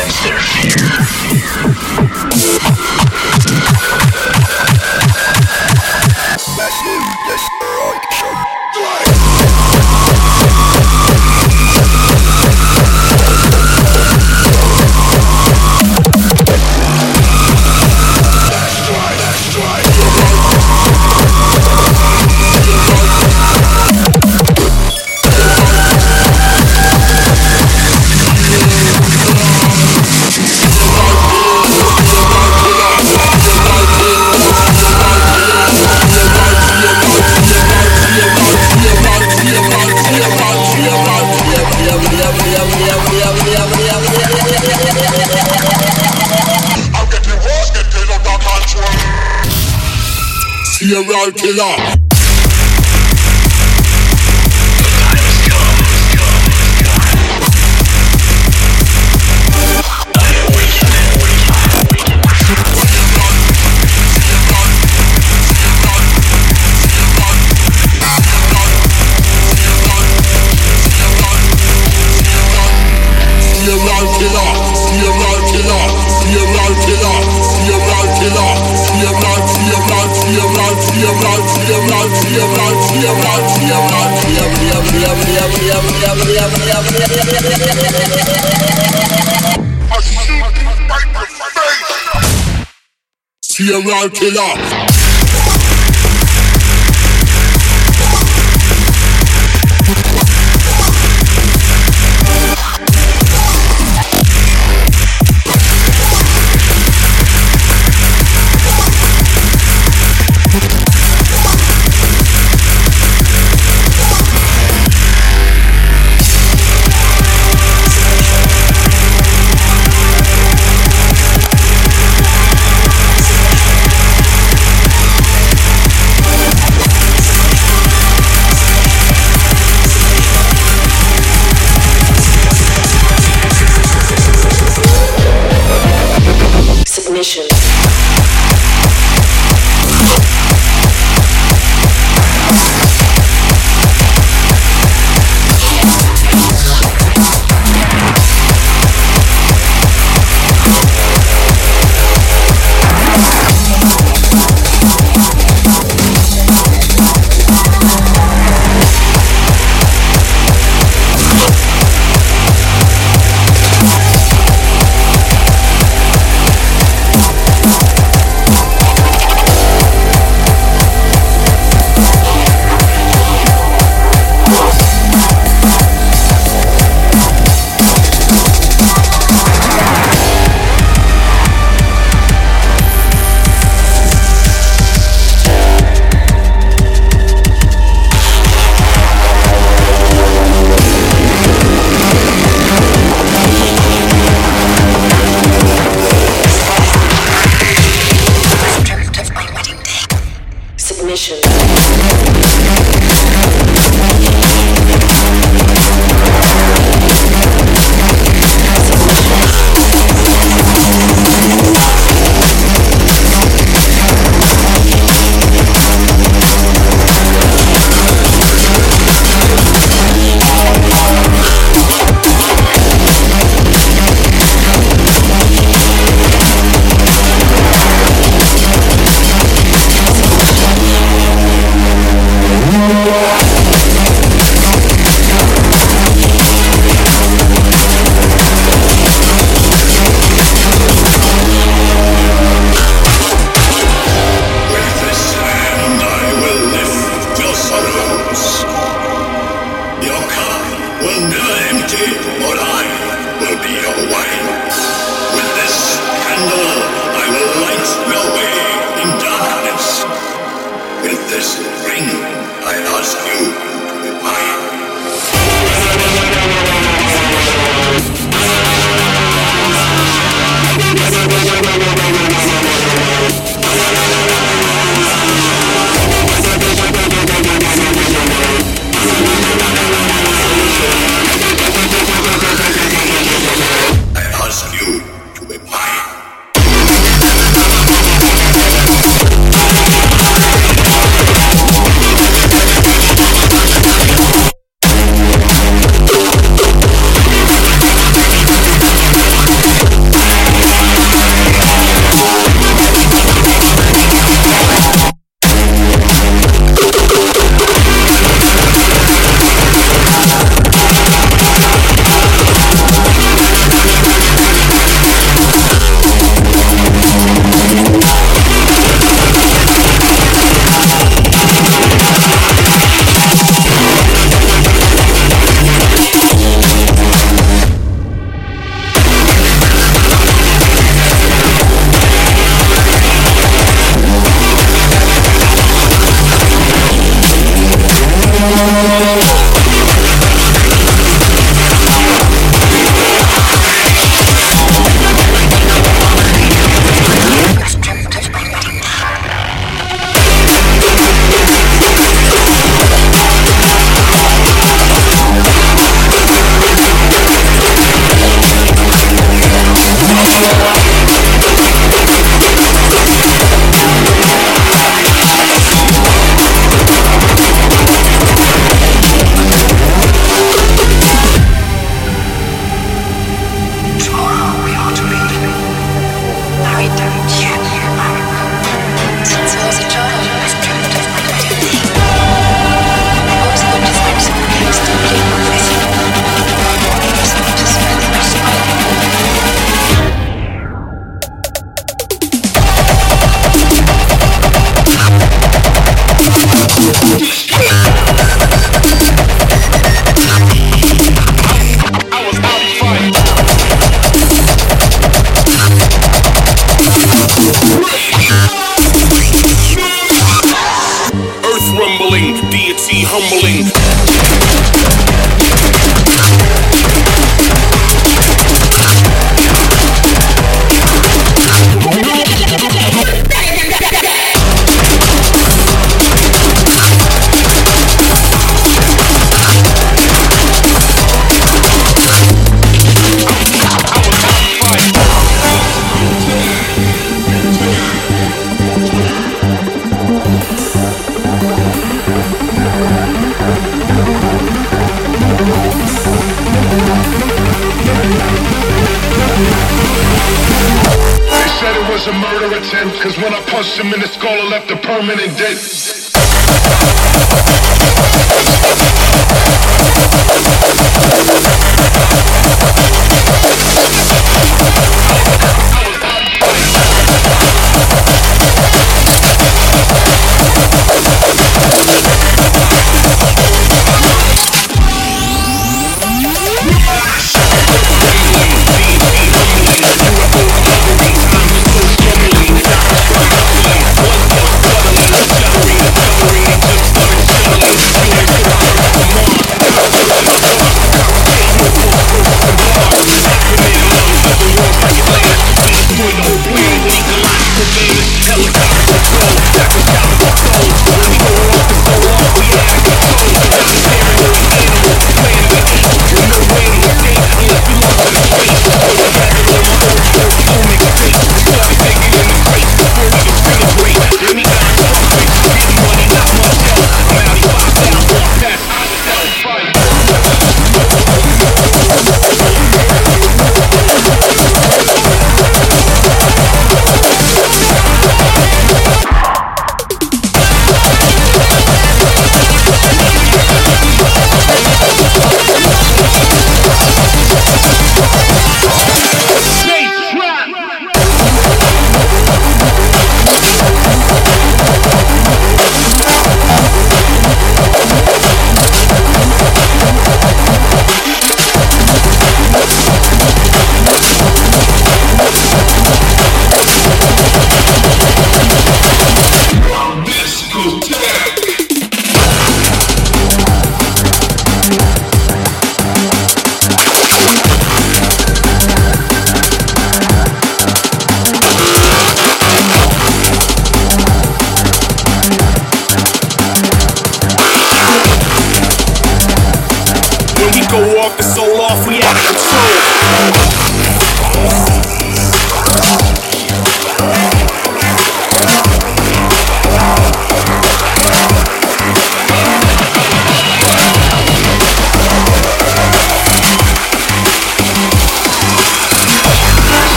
Sense their fear. Killer.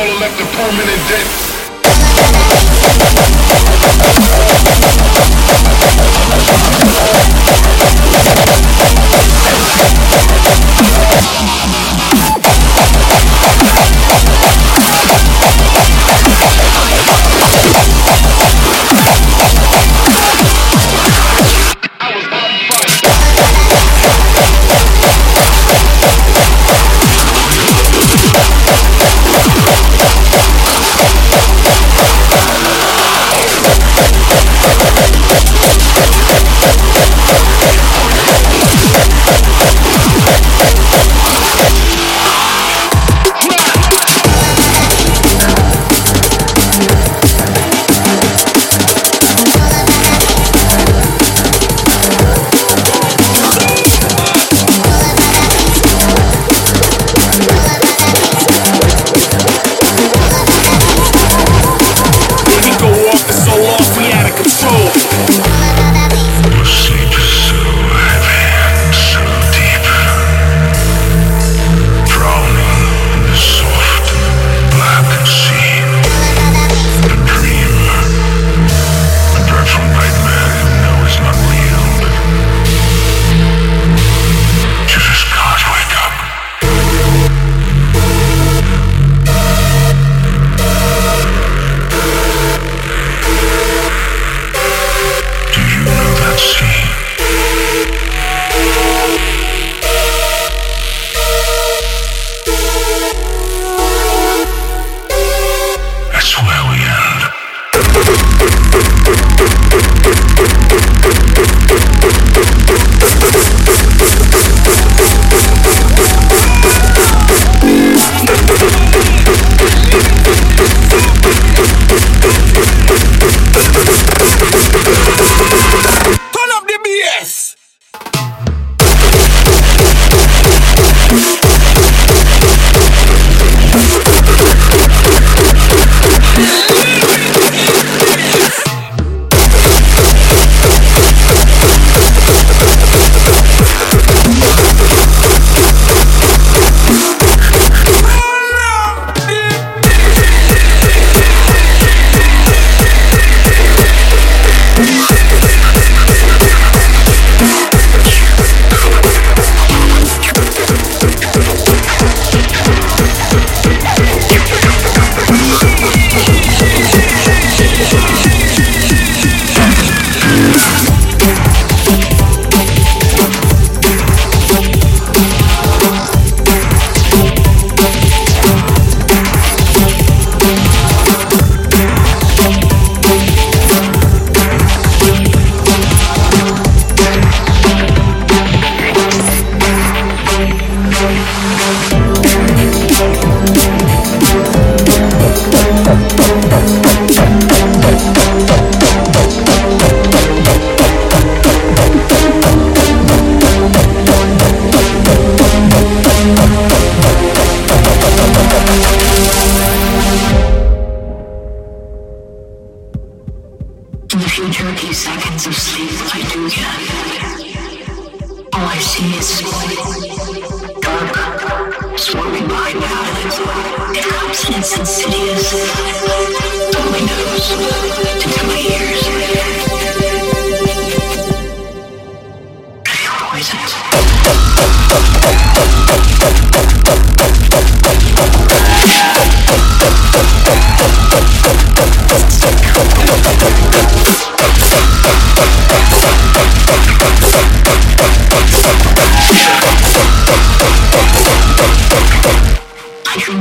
Him in the left a permanent dent.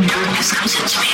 Darkness comes into me.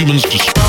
humans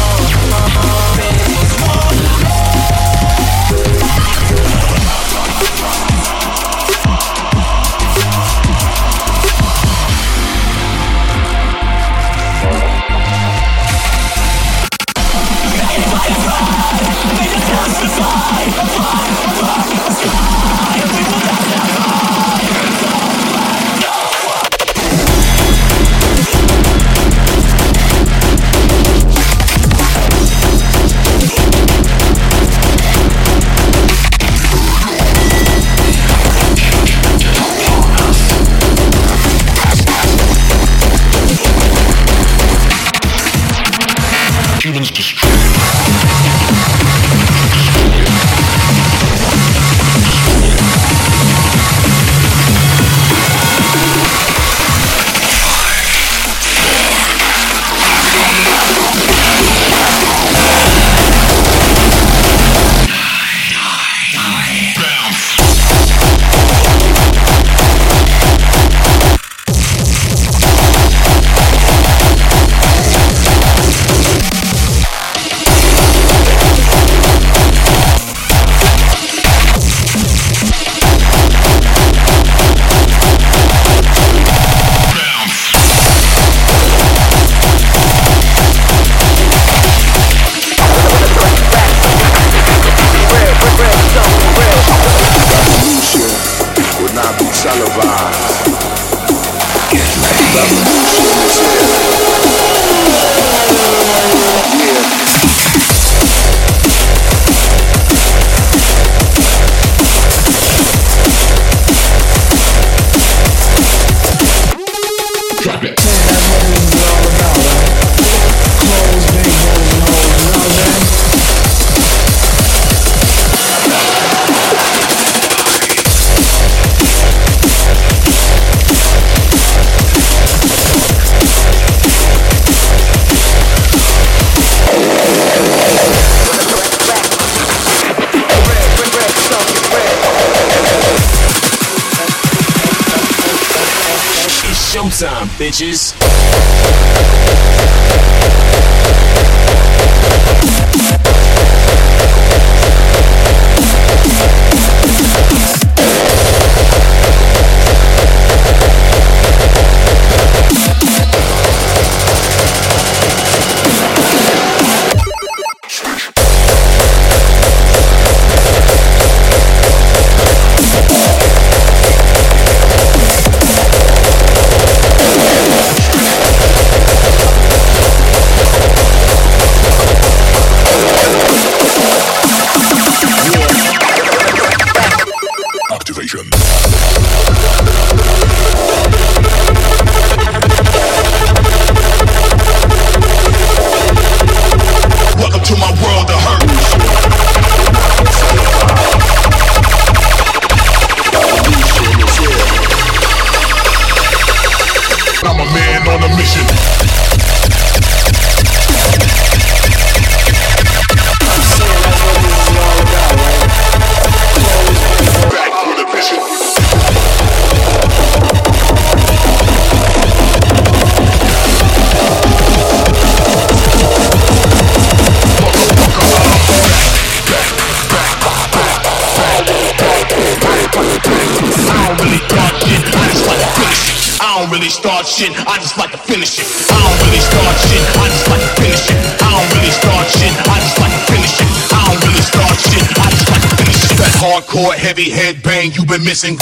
bitches. Finish it. I don't really start shit, I just like to finish it. I don't really start shit, I just like to finish it. I don't really start shit, I just like to finish it. I don't really start shit, I just like to finish it. That hardcore heavy head bang you've been missing.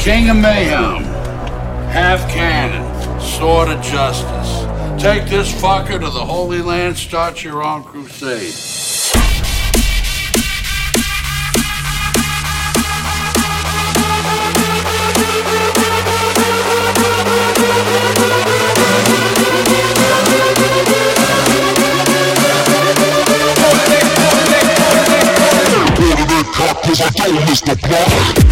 King of Mayhem, half cannon, sword of justice. Take this fucker to the Holy Land, start your own crusade. I don't miss the block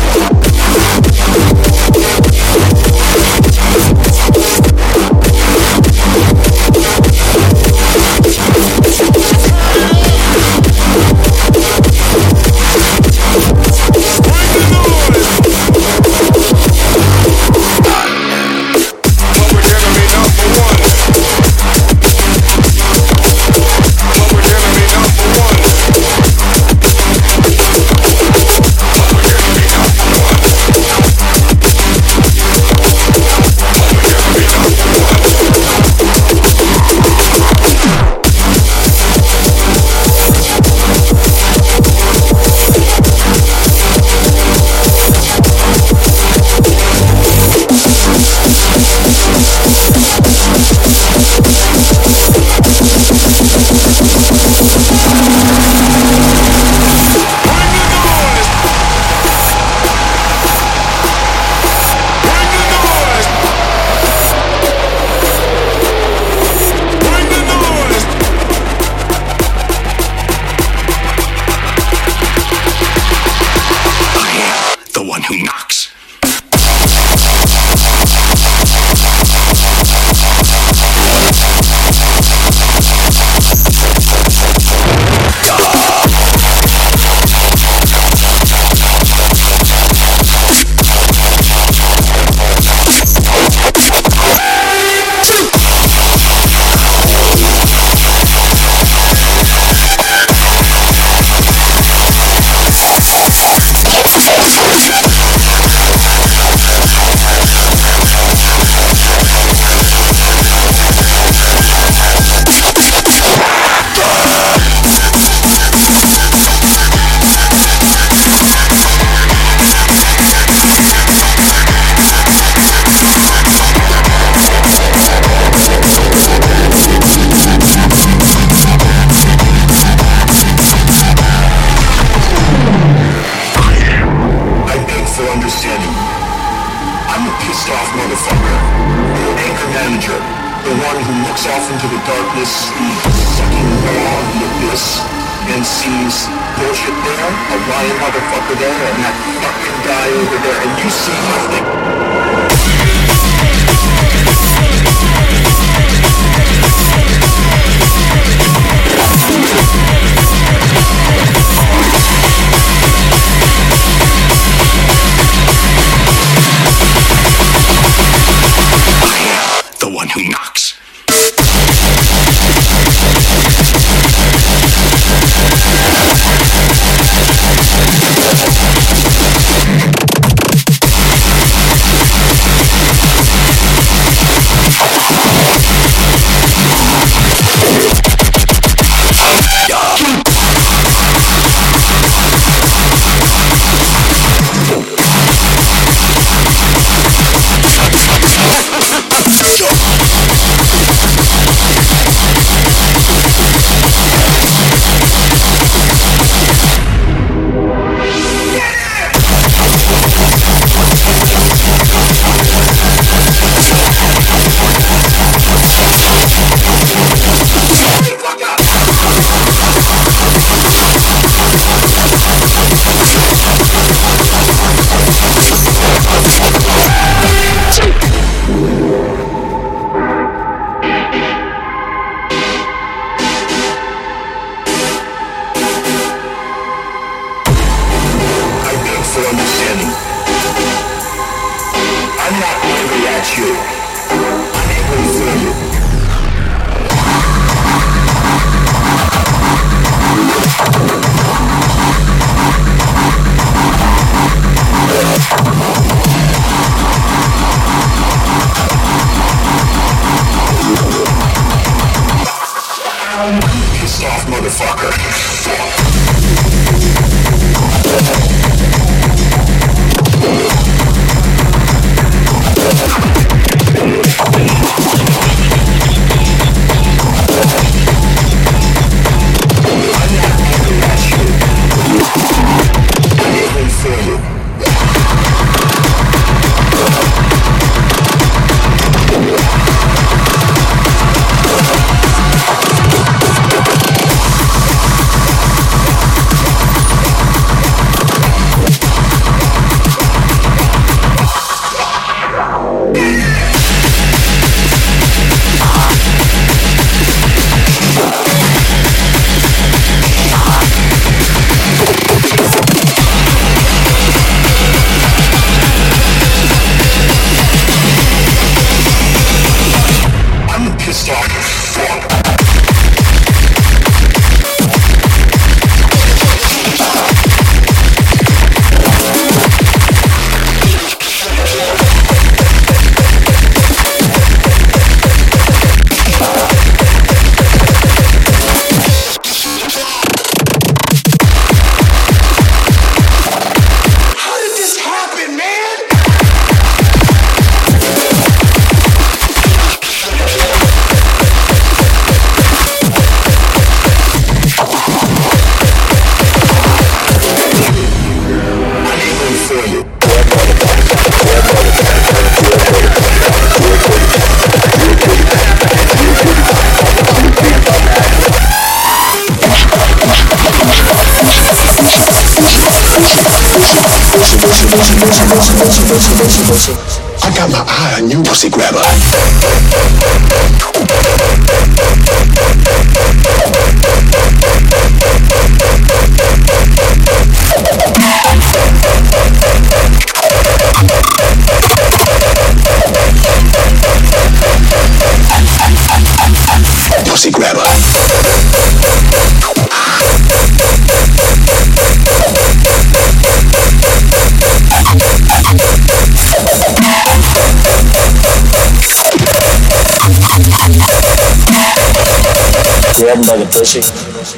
grabbing by the pussy.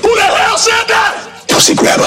Who the hell said that? Pussy grabber.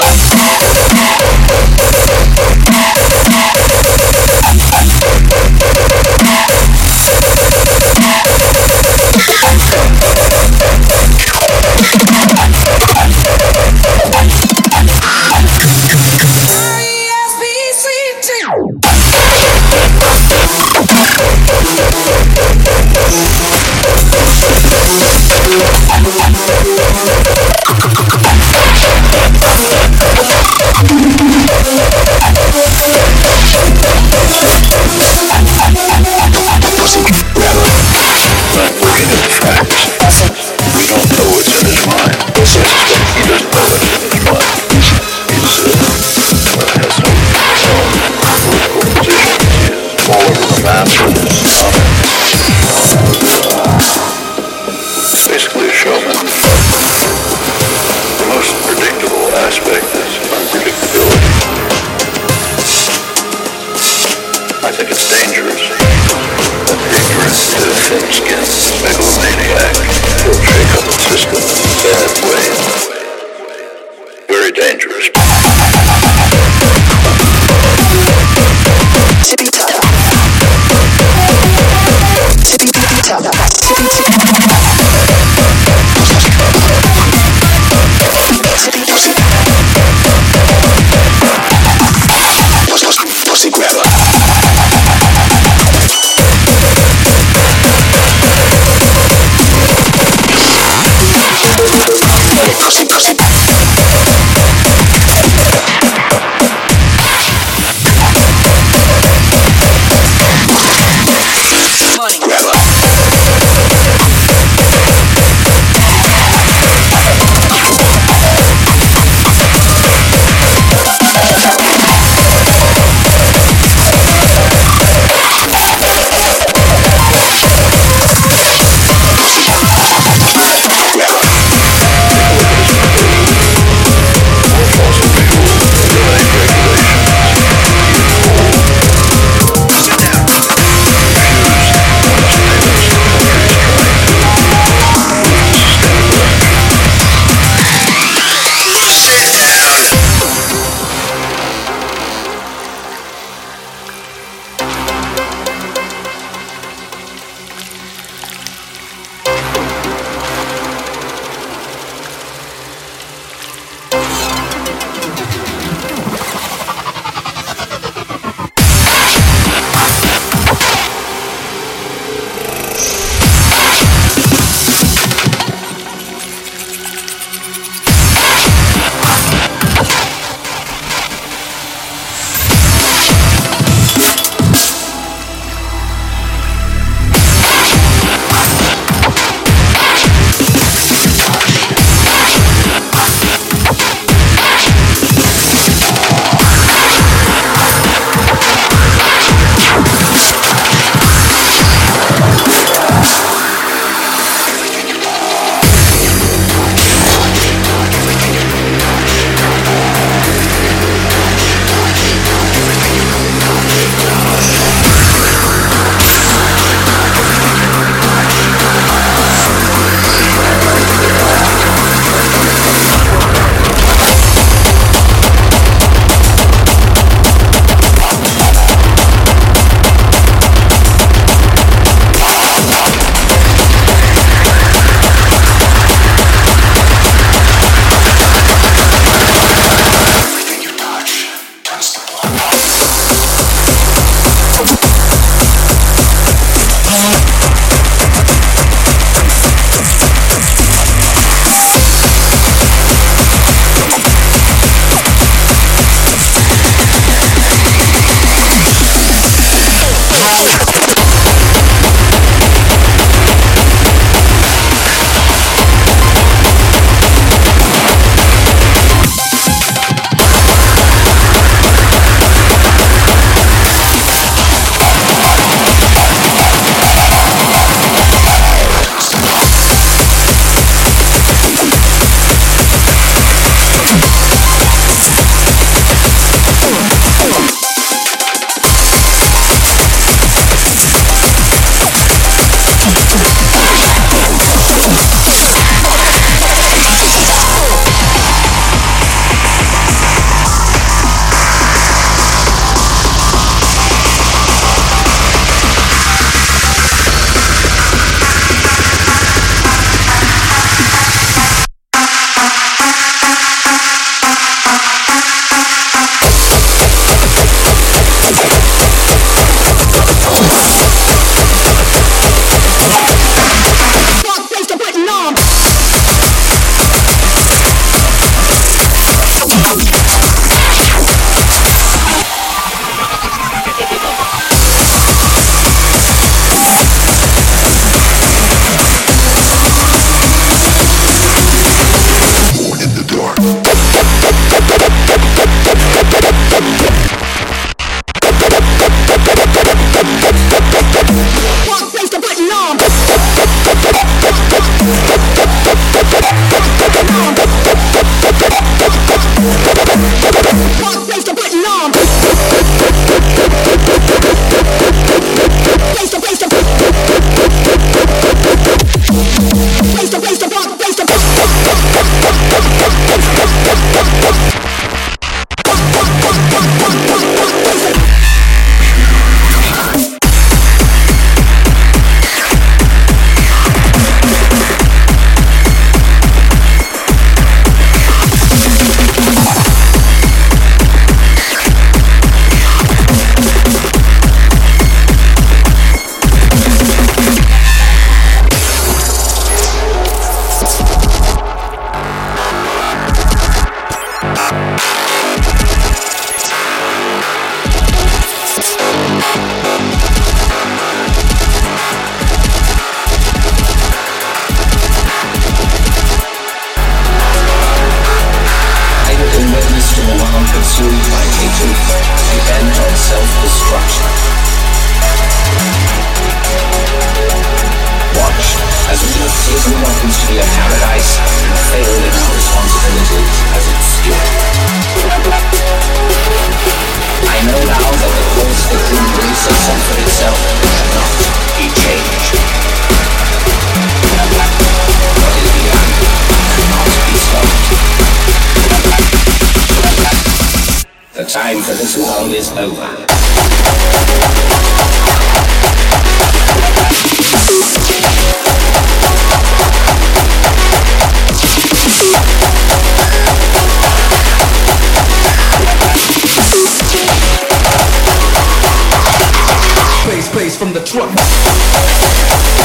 from the truck.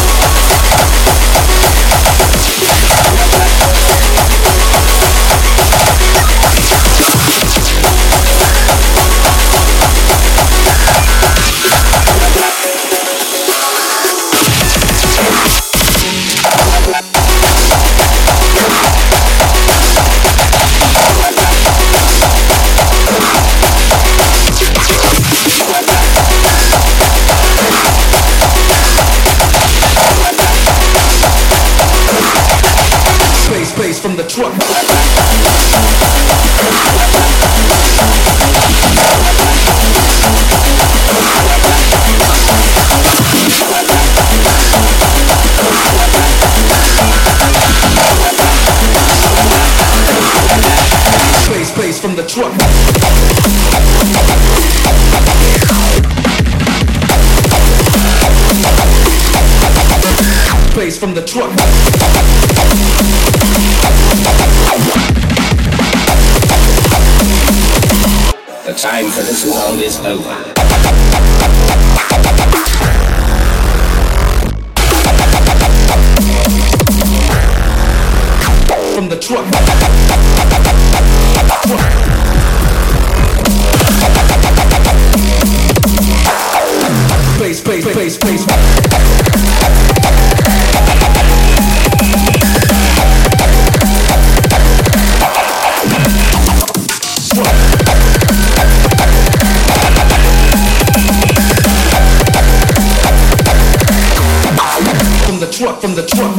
from the truck.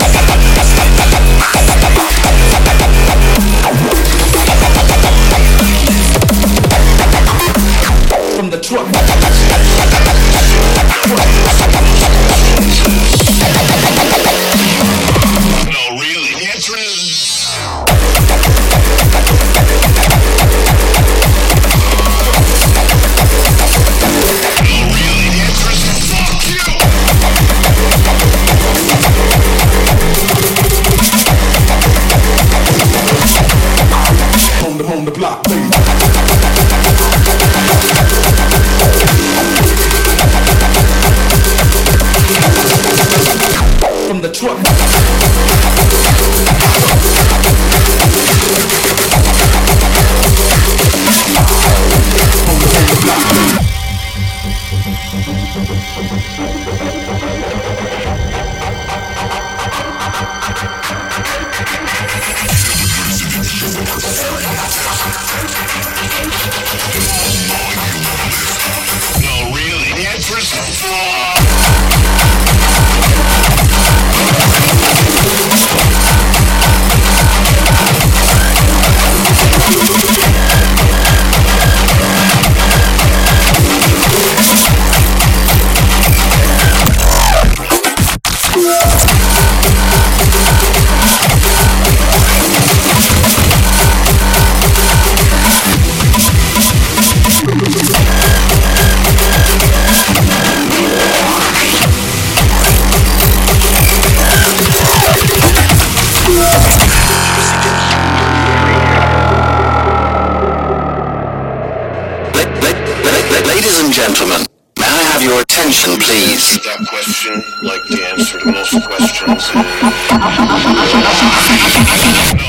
Ladies and gentlemen, may I have your attention, please? That question, like the answer to most questions.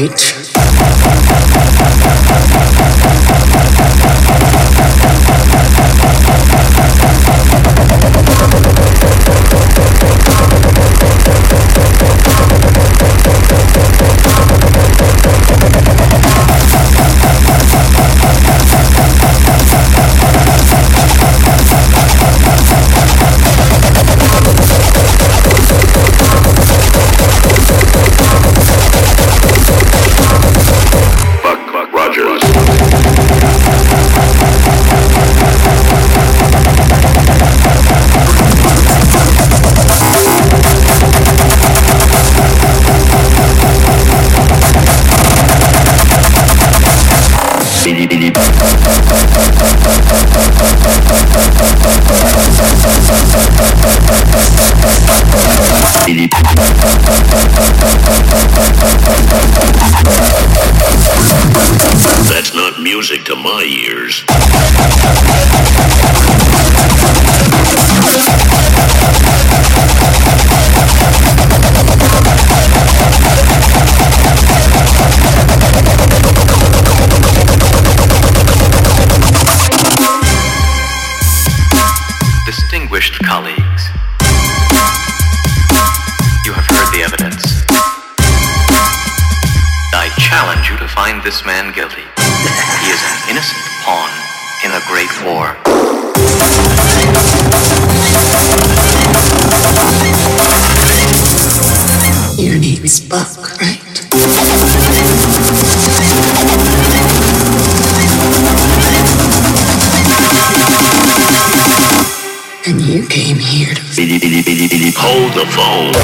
Wait. You came here to hold the phone.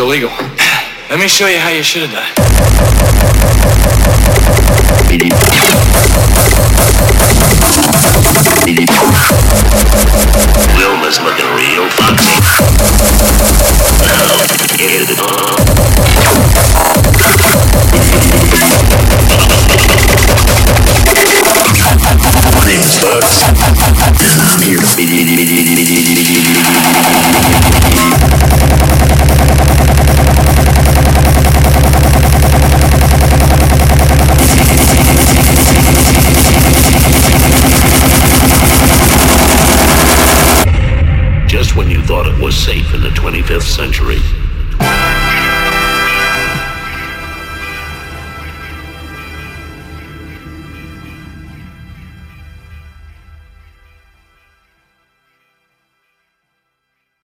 illegal. Let me show you how you should have done. Wilma's looking real foxy. I'm here to... in the 25th century.